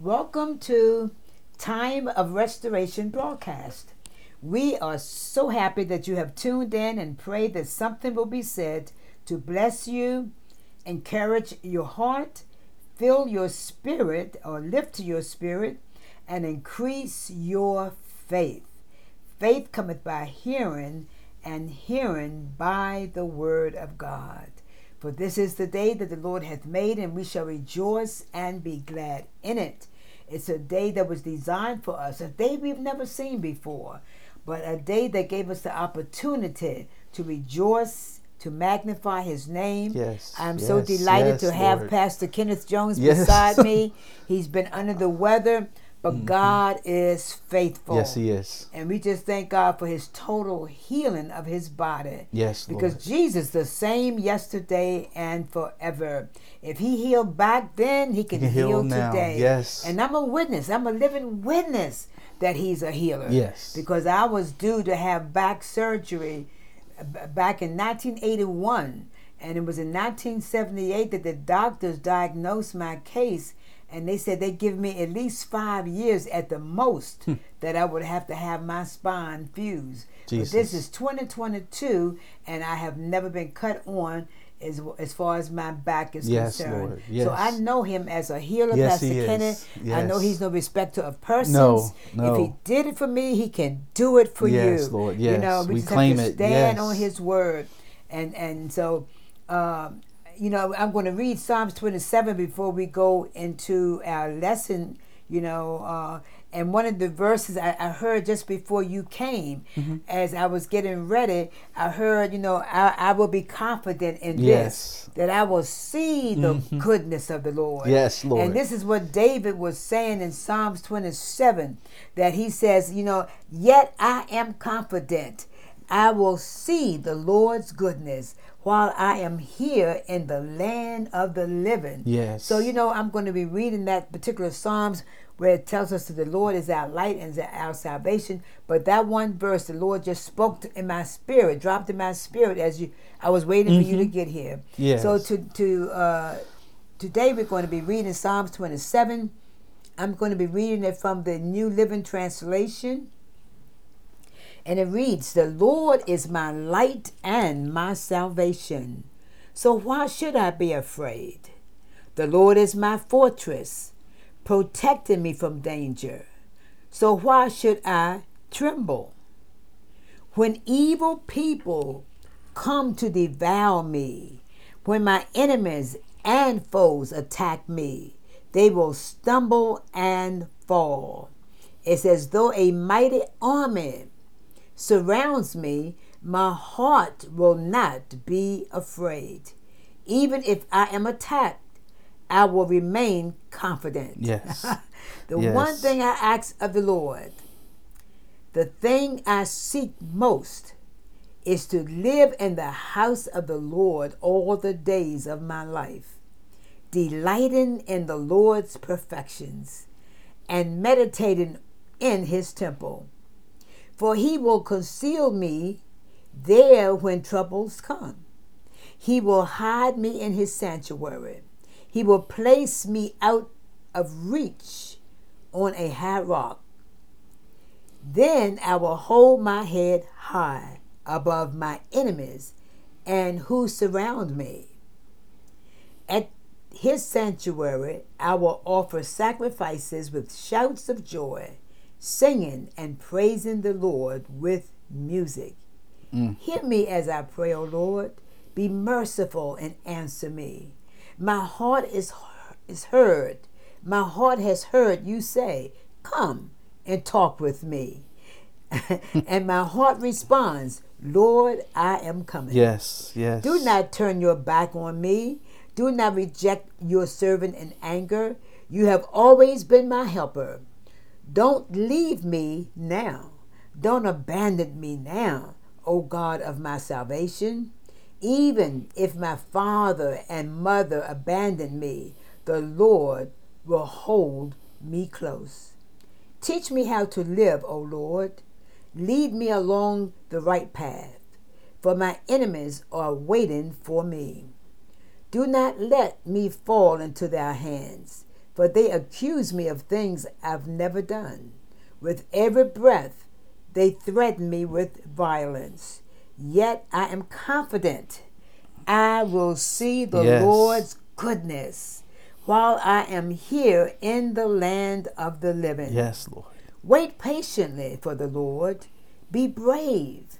Welcome to Time of Restoration broadcast. We are so happy that you have tuned in and pray that something will be said to bless you, encourage your heart, fill your spirit or lift your spirit, and increase your faith. Faith cometh by hearing, and hearing by the word of God. For this is the day that the Lord hath made, and we shall rejoice and be glad in it. It's a day that was designed for us, a day we've never seen before, but a day that gave us the opportunity to rejoice, to magnify his name. Yes. I'm yes, so delighted yes, to have Lord. Pastor Kenneth Jones Yes. beside me. He's been under the weather, but God is faithful. Mm-hmm. Yes, he is. And we just thank God for his total healing of his body. Yes, Because Lord. Jesus the same yesterday and forever. If he healed back then, he can, can heal heal, today. Yes. And I'm a witness. I'm a living witness that he's a healer. Yes. Because I was due to have back surgery back in 1981 and it was in 1978 that the doctors diagnosed my case and they said they'd give me at least five years at the most Hmm. that I would have to have my spine fused. But this is 2022 and I have never been cut on as, as far as my back is Yes, concerned. Lord. So I know him as a healer, Yes, Pastor he is. Kenneth. I know he's no respecter of persons. No, no. If he did it for me, he can do it for Yes, you. Lord, You know, yes. we, We claim have to it, stand yes. on his word. And and so um, you know, I'm going to read Psalms 27 before we go into our lesson, you know, uh, and one of the verses I, I heard just before you came, Mm-hmm. as I was getting ready, I heard, you know, I, I will be confident in Yes. Mm-hmm. this, that I will see the goodness of the Lord. Yes, Lord. And this is what David was saying in Psalms 27 that he says, you know, yet I am confident I will see the Lord's goodness while I am here in the land of the living. Yes. So, you know, I'm going to be reading that particular Psalms where it tells us that the Lord is our light and our salvation. But that one verse, the Lord just spoke to, in my spirit, dropped in my spirit as you. I was waiting for you to get here. Yes. So to to uh, today we're going to be reading Psalms 27. I'm going to be reading it from the New Living Translation. And it reads, The Lord is my light and my salvation. So why should I be afraid? The Lord is my fortress, protecting me from danger. So why should I tremble? When evil people come to devour me, when my enemies and foes attack me, they will stumble and fall. It's as though a mighty army surrounds me, my heart will not be afraid. Even if I am attacked, I will remain confident. Yes. the Yes. one thing I ask of the Lord, the thing I seek most, is to live in the house of the Lord all the days of my life, delighting in the Lord's perfections and meditating in his temple. For he will conceal me there when troubles come. He will hide me in his sanctuary. He will place me out of reach on a high rock. Then I will hold my head high above my enemies and who surround me. At his sanctuary, I will offer sacrifices with shouts of joy, singing and praising the Lord with music. Mm. Hear me as I pray, O Lord. Be merciful and answer me. My heart is, is heard. My heart has heard you say, Come and talk with me. and my heart responds, Lord, I am coming. Yes. Yes. Do not turn your back on me. Do not reject your servant in anger. You have always been my helper. Don't leave me now. Don't abandon me now, O God of my salvation. Even if my father and mother abandon me, the Lord will hold me close. Teach me how to live, O Lord. Lead me along the right path, for my enemies are waiting for me. Do not let me fall into their hands. For they accuse me of things I've never done. With every breath, they threaten me with violence. Yet I am confident I will see the Yes. Lord's goodness while I am here in the land of the living. Yes, Lord. Wait patiently for the Lord. Be brave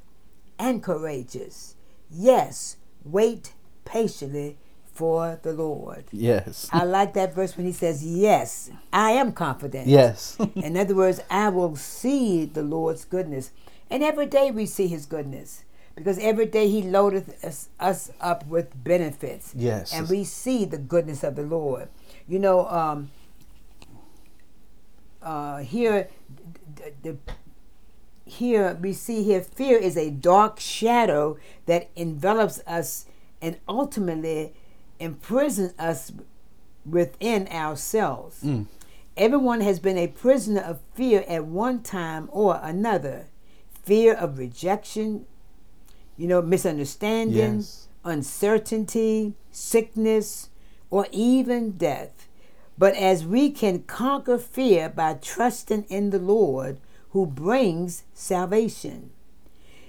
and courageous. Yes, wait patiently for the Lord. Yes. I like that verse when he says, Yes, I am confident. Yes. In other words, I will see the Lord's goodness. And every day we see his goodness. Because every day he loadeth us, us up with benefits. Yes. And we see the goodness of the Lord. You know, um, uh, here, d- the, here we see here fear is a dark shadow that envelops us and ultimately imprisons us within ourselves. Mm. Everyone has been a prisoner of fear at one time or another. Fear of rejection, you know, misunderstanding, Yes. uncertainty, sickness, or even death. But as we can conquer fear by trusting in the Lord who brings salvation.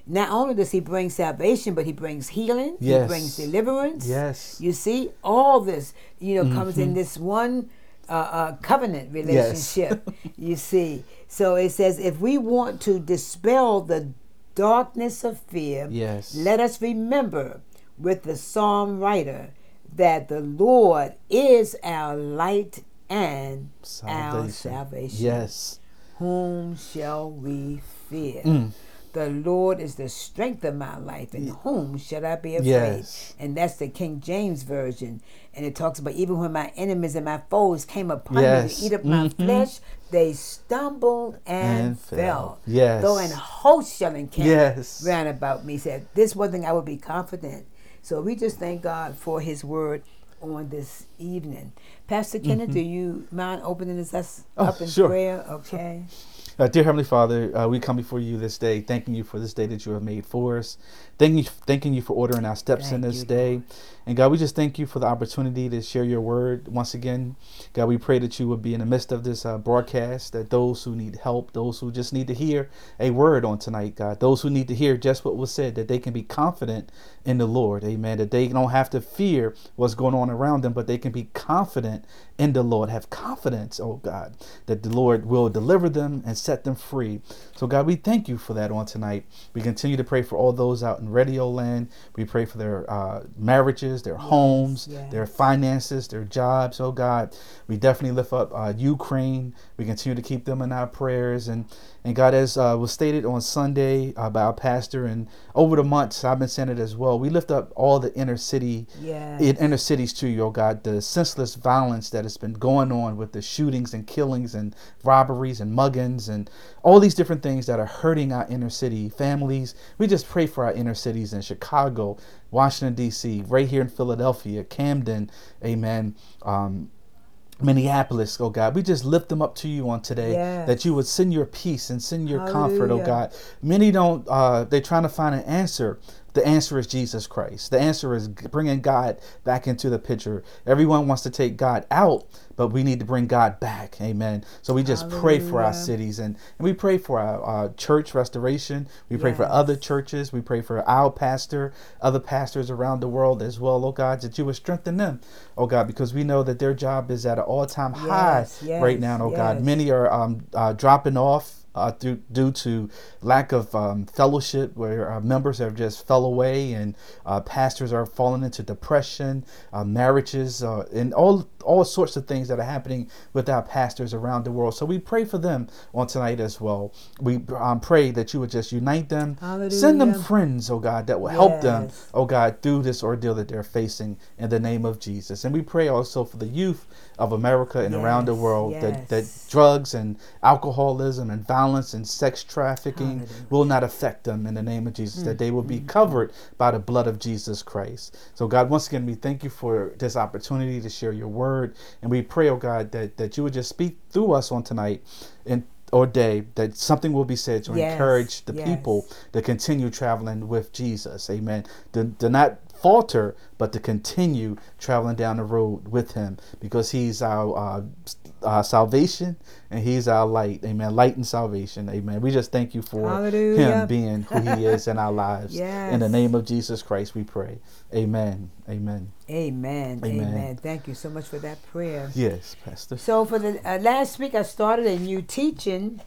Not only does he bring salvation, but he brings healing, Yes. he brings deliverance. Yes. You see, all this, you know, comes Mm-hmm. in this one uh, uh, covenant relationship. you see. So it says if we want to dispel the darkness of fear, Yes. let us remember with the psalm writer that the Lord is our light and our salvation. Yes. Whom shall we fear? Mm. The Lord is the strength of my life, and whom shall I be afraid? Yes. And that's the King James Version. And it talks about even when my enemies and my foes came upon me to eat up my Mhm. flesh, they stumbled and, And fell. fell. Yes. Though an host shall encamp Yes. round about me, said, This one thing I will be confident. So we just thank God for his word on this evening. Pastor Kenneth, do you mind opening us Mm-hmm. Oh, up in sure. prayer? Okay. Uh, dear Heavenly Father, uh, we come before you this day, thanking you for this day that you have made for us. Thanking you, thanking you for ordering our steps in this you, day. And God, we just thank you for the opportunity to share your word once again. God, we pray that you would be in the midst of this uh, broadcast, that those who need help, those who just need to hear a word on tonight, God, those who need to hear just what was said, that they can be confident in the Lord. Amen. That they don't have to fear what's going on around them, but they can be confident in the Lord. Have confidence, oh God, that the Lord will deliver them and set them free. So, God, we thank you for that on tonight. We continue to pray for all those out in radio land. We pray for their uh, marriages, their homes, yes. their finances, their jobs. Oh God, we definitely lift up uh, Ukraine. We continue to keep them in our prayers. And and God, as uh, was stated on Sunday uh, by our pastor, and over the months I've been saying it as well. We lift up all the inner city, Yes. in inner cities to you, oh God. The senseless violence that has been going on with the shootings and killings and robberies and muggings and all these different things that are hurting our inner city families. We just pray for our inner cities in Chicago, Washington D.C., right here in Philadelphia, Camden, Amen. Um, Minneapolis, oh God, we just lift them up to you on today. Yes. That you would send your peace and send your comfort, oh God. Many don't. Uh, they're trying to find an answer. The answer is Jesus Christ. The answer is bringing God back into the picture. Everyone wants to take God out, but we need to bring God back. Amen. So we just pray for our cities and, and we pray for our uh, church restoration. We pray for other churches. We pray for our pastor, other pastors around the world as well, oh God, that you would strengthen them, oh God, because we know that their job is at an all time high Yes, yes, right now, oh God. Many are um, uh, dropping off. Uh, due, due to lack of um, fellowship, where uh, members have just fell away, and uh, pastors are falling into depression, uh, marriages, uh, and all all sorts of things that are happening with our pastors around the world. So we pray for them on tonight as well. We um, pray that you would just unite them, send them friends, oh God, that will help them, Yes. oh God, through this ordeal that they're facing in the name of Jesus. And we pray also for the youth of America and around the Yes, world that, that drugs and alcoholism and violence and sex trafficking Hallelujah. will not affect them in the name of Jesus, that they will be mm-hmm. covered by the blood of Jesus Christ. So, God, once again, we thank you for this opportunity to share your word. And we pray, oh God, that, that you would just speak through us on tonight and or day that something will be said to Yes, encourage the yes. people to continue traveling with Jesus. Amen. Do not falter, but to continue traveling down the road with Him because He's our uh, uh, salvation and He's our light. Amen. Light and salvation. Amen. We just thank you for Hallelujah. Him being who He is in our lives. Yes. In the name of Jesus Christ, we pray. Amen. Amen. Amen. Amen. Amen. Thank you so much for that prayer. Yes, Pastor. So for the uh, last week, I started a new teaching,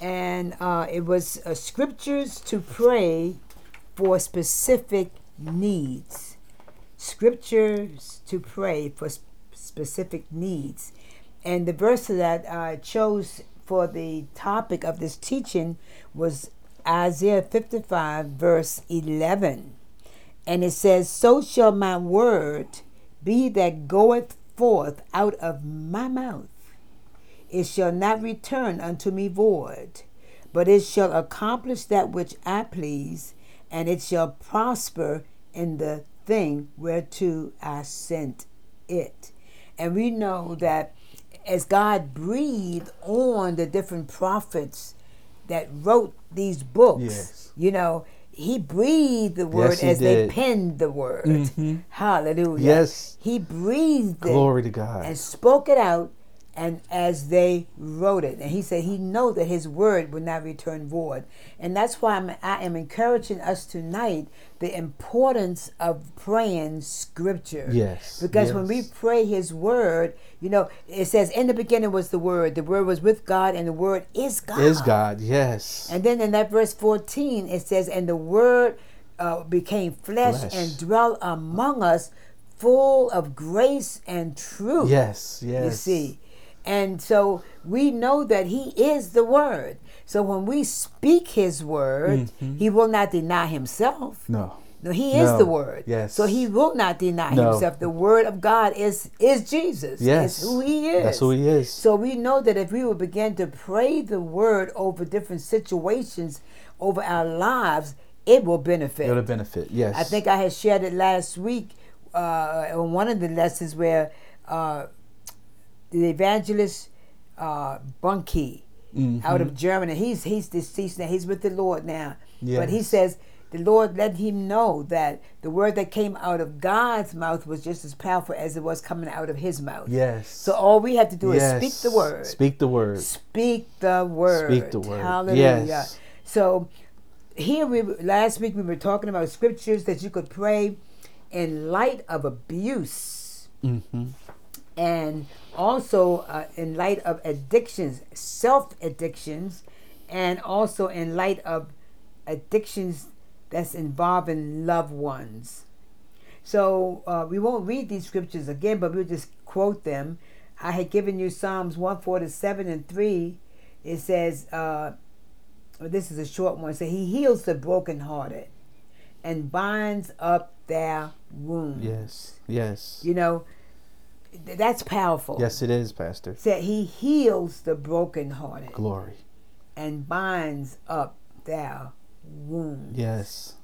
and uh, it was uh, scriptures to pray for specific needs. Scriptures to pray for sp- specific needs, and the verse that I chose for the topic of this teaching was Isaiah fifty-five, verse eleven, and it says, "So shall my word be that goeth forth out of my mouth." it shall not return unto me void, but it shall accomplish that which I please, and it shall prosper in the thing whereto I sent it. And we know that as God breathed on the different prophets that wrote these books, Yes. you know, he breathed the word Yes, as they penned the word. Mhm. Hallelujah. Yes. He breathed it Glory to God. and spoke it out and as they wrote it and he said he know that his word would not return void and that's why I'm, i am encouraging us tonight the importance of praying scripture Yes, because when we pray his word you know it says in the beginning was the word the word was with god and the word is god Is God. Yes. and then in that verse 14, it says, And the word uh, became flesh, Flesh. and dwelt among us, full of grace and truth. Yes. Yes. You see. And so we know that he is the word. So when we speak his word, he will not deny himself. No. No, he is No. the word. Yes. So he will not deny No. himself. The word of God is is Jesus. Yes. It's who he is. That's who he is. So we know that if we will begin to pray the word over different situations over our lives, it will benefit. It'll benefit. Yes. I think I had shared it last week uh, on one of the lessons where uh, the evangelist uh, Bonnke out of Germany, he's he's deceased now. He's with the Lord now. But he says the Lord let him know that the word that came out of God's mouth was just as powerful as it was coming out of his mouth. Yes. So all we have to do yes. is speak the word. Speak the word. Speak the word. Speak the word. Hallelujah. Yes. So here we last week we were talking about scriptures that you could pray in light of abuse Mm-hmm. And also uh, in light of addictions, self addictions, and also in light of addictions that's involving loved ones. So uh, we won't read these scriptures again, but we'll just quote them. I had given you Psalms 147 and 3. It says, uh, this is a short one. So he heals the brokenhearted and binds up their wounds. Yes. Yes. You know, that's powerful. Yes, it is, Pastor. Said he heals the brokenhearted Glory. and binds up their wounds. Yes.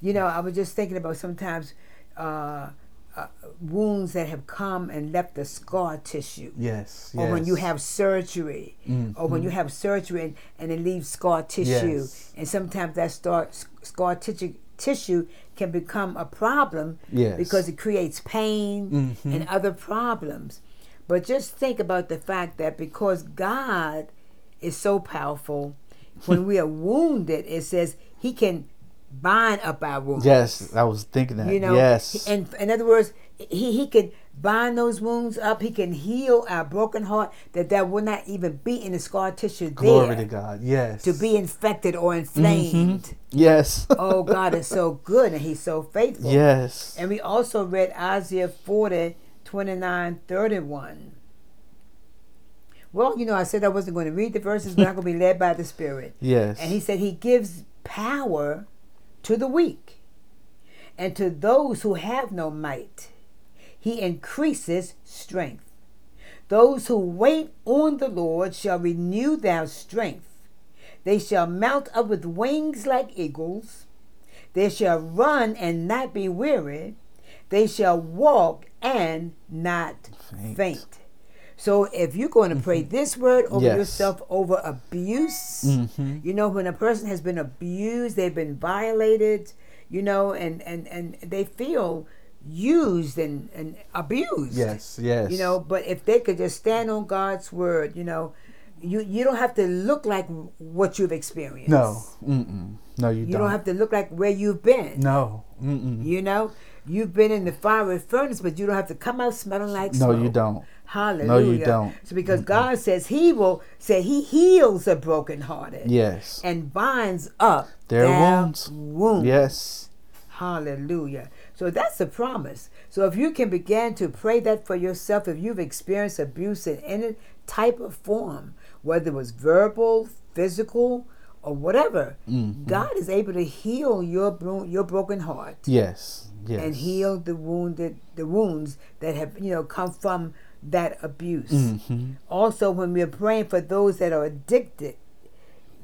You know, I was just thinking about sometimes uh, uh, wounds that have come and left the scar tissue. Yes. Or when you have surgery, or when you have surgery and, and it leaves scar tissue, Yes. and sometimes that star, scar tissue tissue can become a problem Yes. because it creates pain Mhm. and other problems. But just think about the fact that because God is so powerful, when we are wounded, it says He can bind up our wounds. Yes, I was thinking that. You know, yes. and in other words, he, he can bind those wounds up. He can heal our broken heart that there will not even be any scar tissue Glory there to God. Yes. to be infected or inflamed. Mm-hmm. Yes. oh, God is so good and He's so faithful. yes. And we also read Isaiah 40, 29, 31. Well, you know, I said I wasn't going to read the verses, but I'm going to be led by the Spirit. Yes. And he said he gives power to the weak, and to those who have no might, he increases strength. Those who wait on the Lord shall renew their strength. They shall mount up with wings like eagles. They shall run and not be weary. They shall walk and not Faint. faint. So if you're going to pray this word over Yes. yourself over abuse, Mhm. you know, when a person has been abused, they've been violated, you know, and and and they feel used and and abused. Yes, yes. You know, but if they could just stand on God's word, you know, you you don't have to look like what you've experienced. No. Mm-mm. No, you, You don't. You don't have to look like where you've been. No. Mm-mm. You know, you've been in the fiery furnace, but you don't have to come out smelling like No, smoke. you don't. Hallelujah. No, you don't. So because God says He will say He heals the brokenhearted Yes. and binds up Their wounds. wounds. Yes. Hallelujah. So that's the promise. So if you can begin to pray that for yourself, if you've experienced abuse in any type of form, whether it was verbal, physical, or whatever, Mm-hmm. God is able to heal your bro- your broken heart Yes. Yes. and heal the wounded the wounds that have you know come from that abuse. Mm-hmm. Also, when we're praying for those that are addicted,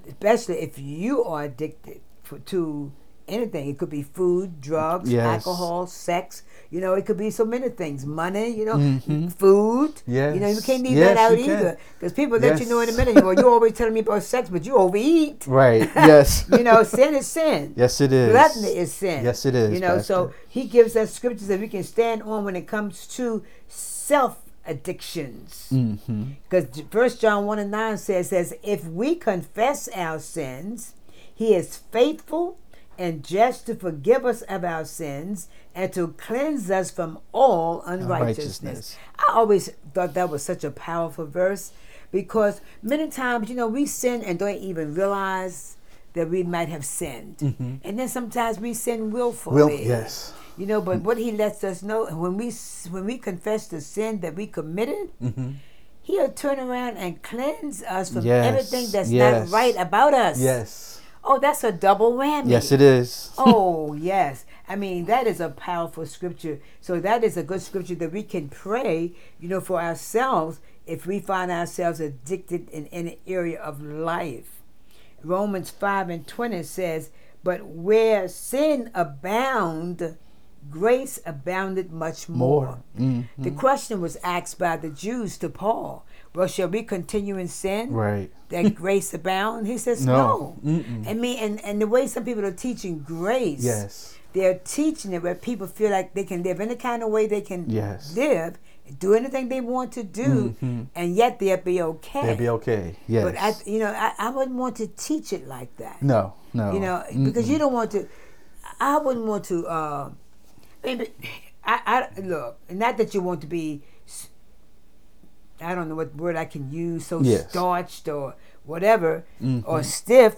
especially if you are addicted for, to anything, it could be food, drugs, Yes. alcohol, sex. You know, it could be so many things. Money, you know, Mhm. food. You know, you can't leave Yes, that out either because people let you know in a minute. Well, you're always telling me about sex, but you overeat. Right. Yes. you know, sin is sin. yes, it is. Gluttony is sin. Yes, it is, You know, so he gives us scriptures that we can stand on when it comes to self addictions. Mm-hmm. Because First John 1 and 9 says, says, if we confess our sins, he is faithful and just to forgive us of our sins and to cleanse us from all unrighteousness. I always thought that was such a powerful verse because many times, you know, we sin and don't even realize that we might have sinned. And then sometimes we sin willfully. Will. Yes. You know, but what he lets us know when we when we confess the sin that we committed, Mm-hmm. he'll turn around and cleanse us from Yes, everything that's yes. not right about us. Yes. Oh, that's a double whammy. Yes, it is. oh, yes. I mean, that is a powerful scripture. So that is a good scripture that we can pray, you know, for ourselves if we find ourselves addicted in any area of life. Romans 5 and 20 says, But where sin abound, grace abounded much more. More. Mm. The question was asked by the Jews to Paul. Well, shall we continue in sin? Right. That grace abound? He says No. no. Mm-mm. I mean, and, and the way some people are teaching grace, Yes. they're teaching it where people feel like they can live any kind of way they can Yes. live, do anything they want to do, Mhm. and yet they'll be okay. They'll be okay. Yes. But I, you know, I, I wouldn't want to teach it like that. no. No. You know, because you don't want to. I wouldn't want to. Uh, maybe I, I look. Not that you want to be. I don't know what word I can use. So Yes. starched or whatever Mhm. or stiff,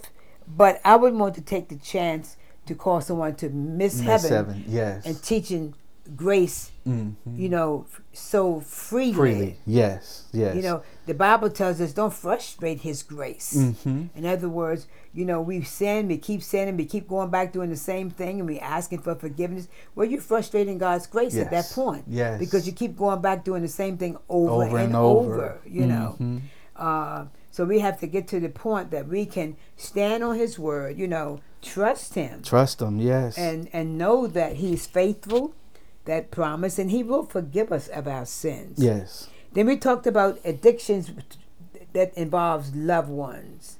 but I wouldn't want to take the chance to cause someone to miss, Miss heaven seven. Yes. and teaching grace. Mhm. You know, so freely. Freely. Yes. Yes. You know, the Bible tells us don't frustrate His grace. Mm-hmm. In other words, you know, we sin, we keep sinning, we keep going back doing the same thing, and we asking for forgiveness. Well, you're frustrating God's grace at that point. Yes. Because you keep going back doing the same thing over, Over and, and over. over. You know. Mhm. Uh, so we have to get to the point that we can stand on His word. You know, trust Him, Trust Him, Yes. and and know that He's faithful. That promise, and He will forgive us of our sins. yes. Then we talked about addictions that involves loved ones.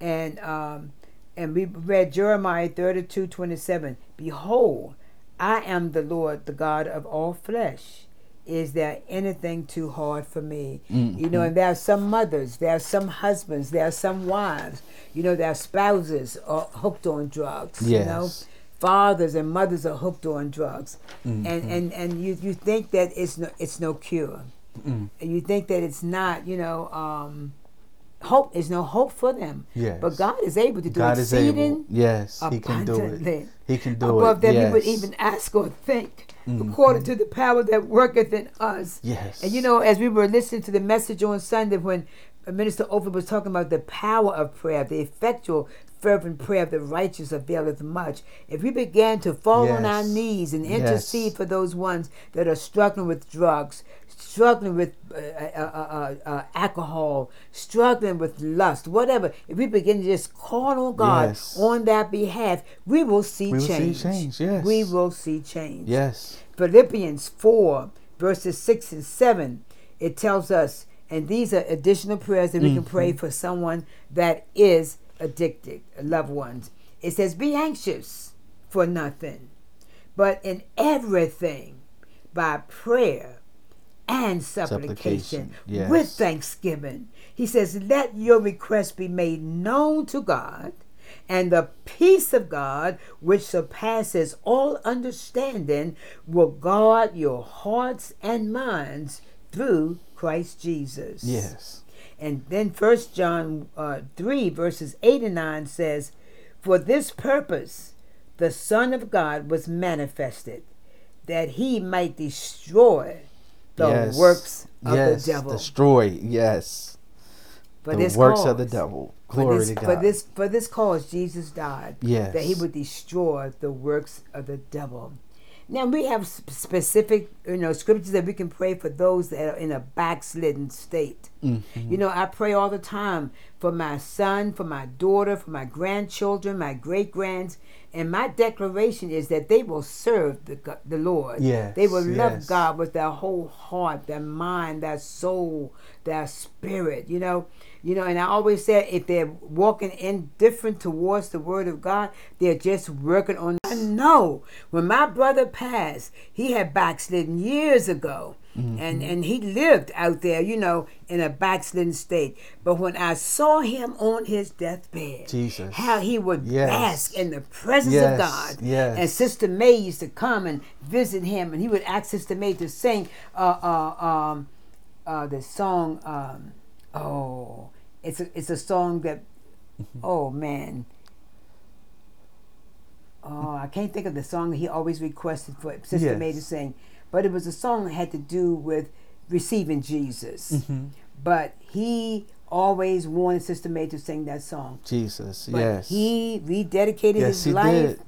And um, and we read Jeremiah 32, 27. Behold, I am the Lord, the God of all flesh. Is there anything too hard for me? You know, and there are some mothers, there are some husbands, there are some wives, you know, there are spouses are hooked on drugs. You know, Yes. fathers and mothers are hooked on drugs. Mm-hmm. And, and, and you, you think that it's no, it's no cure. Mm. And you think that it's not, you know, um, hope. There's no hope for them. Yes. But God is able to do God is exceeding able. Yes. He can do it. He can do above it. Above that yes. we would even ask or think, Mhm. according to the power that worketh in us. Yes. And you know, as we were listening to the message on Sunday when Minister Ophir was talking about the power of prayer, the effectual, fervent prayer of the righteous availeth much. If we began to fall on our knees and Yes. intercede for those ones that are struggling with drugs, struggling with uh, uh, uh, uh, uh, alcohol, struggling with lust, whatever, if we begin to just call on God Yes. on their behalf, we will see We will see change. change, yes. We will see change. Yes. Philippians 4, verses 6 and 7, it tells us, and these are additional prayers that we can pray Mm-hmm. for someone that is addicted, uh, loved ones. It says, Be anxious for nothing, but in everything by prayer and supplication, Supplication, yes. with thanksgiving. He says, Let your requests be made known to God, and the peace of God, which surpasses all understanding, will guard your hearts and minds through Christ Jesus. Yes. And then First John uh, 3, verses 8 and 9 says, For this purpose the Son of God was manifested, that he might destroy the yes. works of yes. the devil. Destroy. Yes. for the this works cause. of the devil. For Glory this, to God. for this for this cause Jesus died. Yes. That he would destroy the works of the devil. Now we have specific, you know, scriptures that we can pray for those that are in a backslidden state. Mhm. You know, I pray all the time for my son, for my daughter, for my grandchildren, my great grands, and my declaration is that they will serve the the Lord. Yes, they will love yes. God with their whole heart, their mind, their soul, their spirit. You know, you know, and I always say if they're walking indifferent towards the Word of God, they're just working on. I know when my brother passed, he had backslidden years ago. Mm-hmm. And and he lived out there, you know, in a backslidden state. But when I saw him on his deathbed, Jesus. how he would Yes. bask in the presence Yes, of God. yes. And Sister May used to come and visit him, and he would ask Sister May to sing uh, uh, um, uh, the song. Um, oh, it's a, it's a song that. Oh man. Oh, I can't think of the song he always requested for Sister Yes. May to sing, but it was a song that had to do with receiving Jesus. Mhm. But he always wanted Sister May to sing that song. Jesus. But yes. he rededicated yes, his he life. did.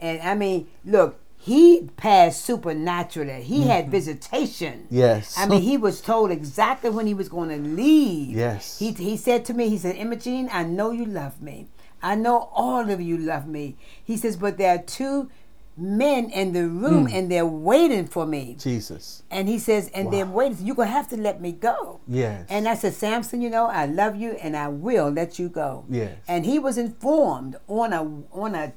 And I mean, look, he passed supernaturally. He had visitation. Mm-hmm. Yes. I mean, he was told exactly when he was going to leave. Yes. He, he said to me, he said, Imogene, I know you love me. I know all of you love me. He says, but there are two men in the room Mm. and they're waiting for me. Jesus. And he says, and they're waiting. You're going to have to let me go. Yes. And I said, Samson, you know, I love you and I will let you go. Yes. And he was informed on a on a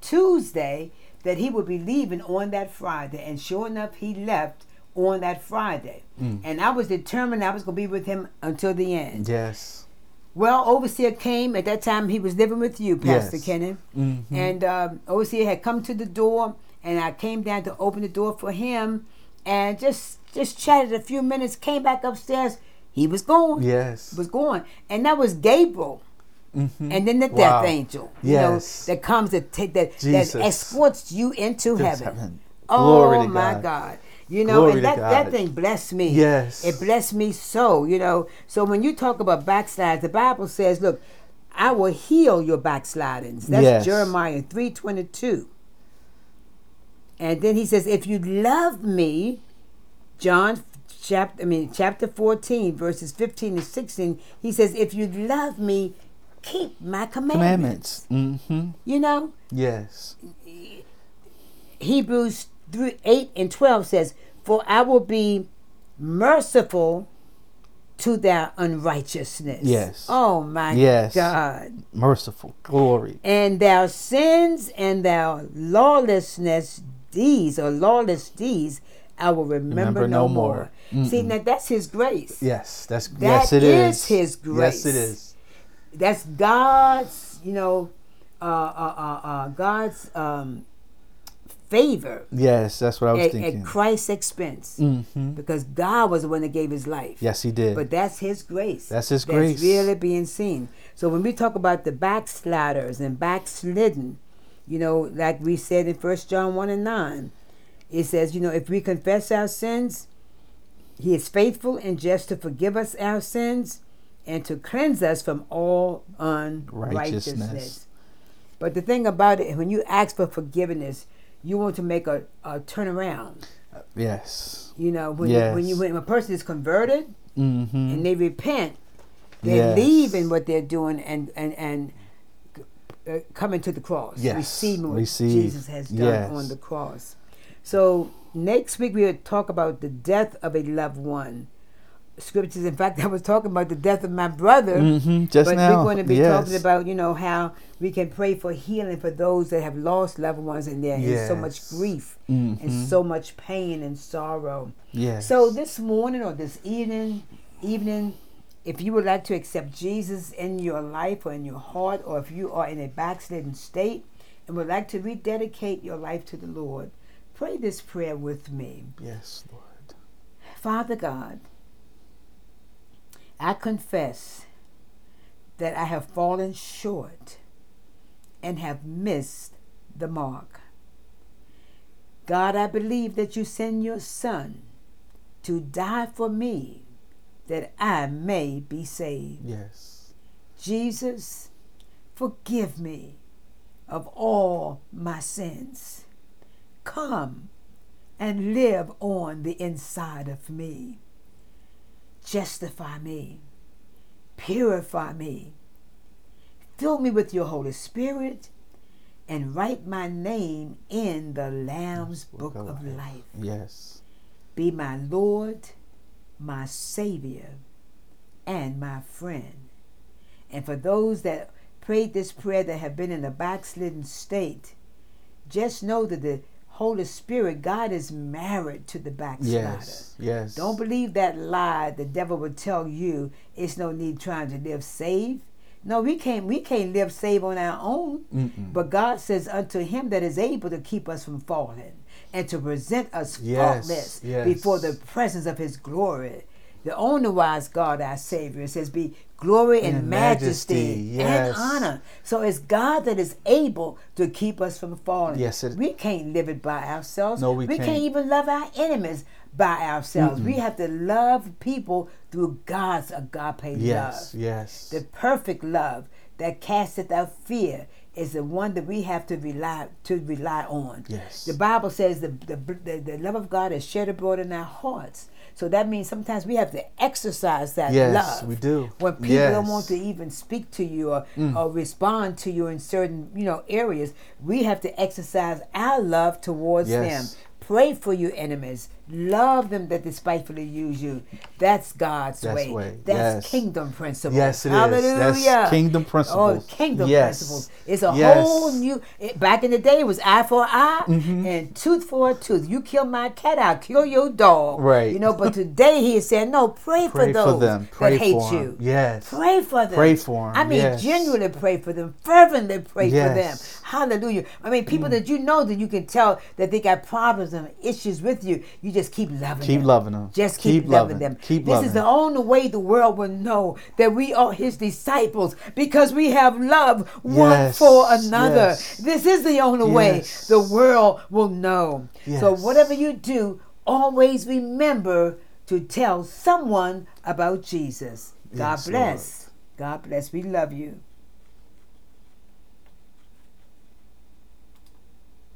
Tuesday that he would be leaving on that Friday. And sure enough, he left on that Friday. Mm. And I was determined I was going to be with him until the end. yes. Well, Overseer came. At that time, he was living with you, Pastor Yes. Kennan. Mhm. And um, Overseer had come to the door, and I came down to open the door for him, and just just chatted a few minutes. Came back upstairs. He was gone. Yes. was gone, and that was Gabriel. Mhm. And then the Wow. death angel, you Yes. know, that comes to take that that escorts you into To heaven. heaven. Oh my God. God. You know, Glory and that, that thing blessed me. Yes. It blessed me so, you know. So when you talk about backslides, the Bible says, look, I will heal your backslidings. That's Yes. Jeremiah 3.22. And then he says, if you love me, John chapter I mean chapter 14, verses 15 and 16, he says, if you love me, keep my commandments. Commandments. Mm-hmm. You know? Yes. Hebrews 3, 8 and 12 says, For I will be merciful to their unrighteousness. Yes. Oh my Yes. God. Merciful. Glory. And their sins and their lawlessness deeds or lawless deeds I will remember, Remember no, no more. more. See, now that's his grace. Yes. That's That yes. It is is his grace. Yes, it is. That's God's, you know, uh, uh, uh, uh, God's um, favor Yes, that's what I was at, thinking. at Christ's expense. mm-hmm. because God was the one that gave his life. Yes, he did. But that's his grace. That's his That's grace. really being seen. So when we talk about the backsliders and backslidden, you know, like we said in First John 1 and 9, it says, you know, if we confess our sins, he is faithful and just to forgive us our sins and to cleanse us from all unrighteousness. But the thing about it, when you ask for forgiveness, you want to make a, a turnaround. yes. You know, when, you, when you when a person is converted Mm-hmm. and they repent, they Yes. leave in what they're doing and and and uh, coming to the cross, Yes. receiving what Receive. Jesus has done Yes. on the cross. So next week we'll talk about the death of a loved one. Scriptures. In fact, I was talking about the death of my brother. hmm Just but now. we're going to be yes. talking about, you know, how we can pray for healing for those that have lost loved ones and there is so much Yes. grief Mhm. and so much pain and sorrow. Yes. So this morning or this evening, evening, if you would like to accept Jesus in your life or in your heart, or if you are in a backslidden state and would like to rededicate your life to the Lord, pray this prayer with me. Yes, Lord. Father God, I confess that I have fallen short and have missed the mark. God, I believe that you send your Son to die for me that I may be saved. Yes. Jesus, forgive me of all my sins. Come and live on the inside of me. Justify me, purify me, fill me with your Holy Spirit, and write my name in the Lamb's Book of Life. Yes. Be my Lord, my Savior, and my friend. And for those that prayed this prayer that have been in a backslidden state, just know that the Holy Spirit, God is married to the backslider. Yes. Yes. Don't believe that lie the devil would tell you it's no need trying to live saved. No, we can't we can't live saved on our own. Mm-mm. But God says unto him that is able to keep us from falling and to present us Yes, faultless yes. before the presence of his glory. The only wise God, our Savior, it says, be glory and, And majesty, majesty, yes. and honor. So it's God that is able to keep us from falling. Yes, it- we can't live it by ourselves. No, we can't can't. even love our enemies by ourselves. We have to love people through God's agape Yes. love. Yes. Yes. The perfect love that casteth out fear is the one that we have to rely to rely on. Yes. The Bible says the, the, the, the love of God is shed abroad in our hearts. So that means sometimes we have to exercise that Yes, love. we do. When people Yes. Mm. don't want to even speak to you or, or respond to you in certain you know areas, we have to exercise our love towards Yes. them. Pray for your enemies. Love them that despitefully use you. That's God's That's way. way. That's Yes. kingdom principles. Yes, it is. Hallelujah. That's kingdom principles. Oh, kingdom Yes. principles. It's a Yes. whole new. It, back in the day, it was eye for eye Mm-hmm. and tooth for a tooth. You kill my cat, I'll kill your dog. Right. You know, but today he is saying, no, pray, Pray for for those them. Pray that hate for you. Yes. Pray for them. Pray for 'em. I mean, Yes. genuinely pray for them. Fervently pray for them. Mm. Hallelujah. I mean, people that you know that you can tell that they got problems and issues with you, you just keep loving Keep them. loving them. Just keep, Keep loving loving. them. Keep this loving. is the only way the world will know that we are his disciples because we have love one Yes, for another. yes. This is the only way the world will know. So whatever you do, always remember to tell someone about Jesus. God Yes, bless. God bless. We love you.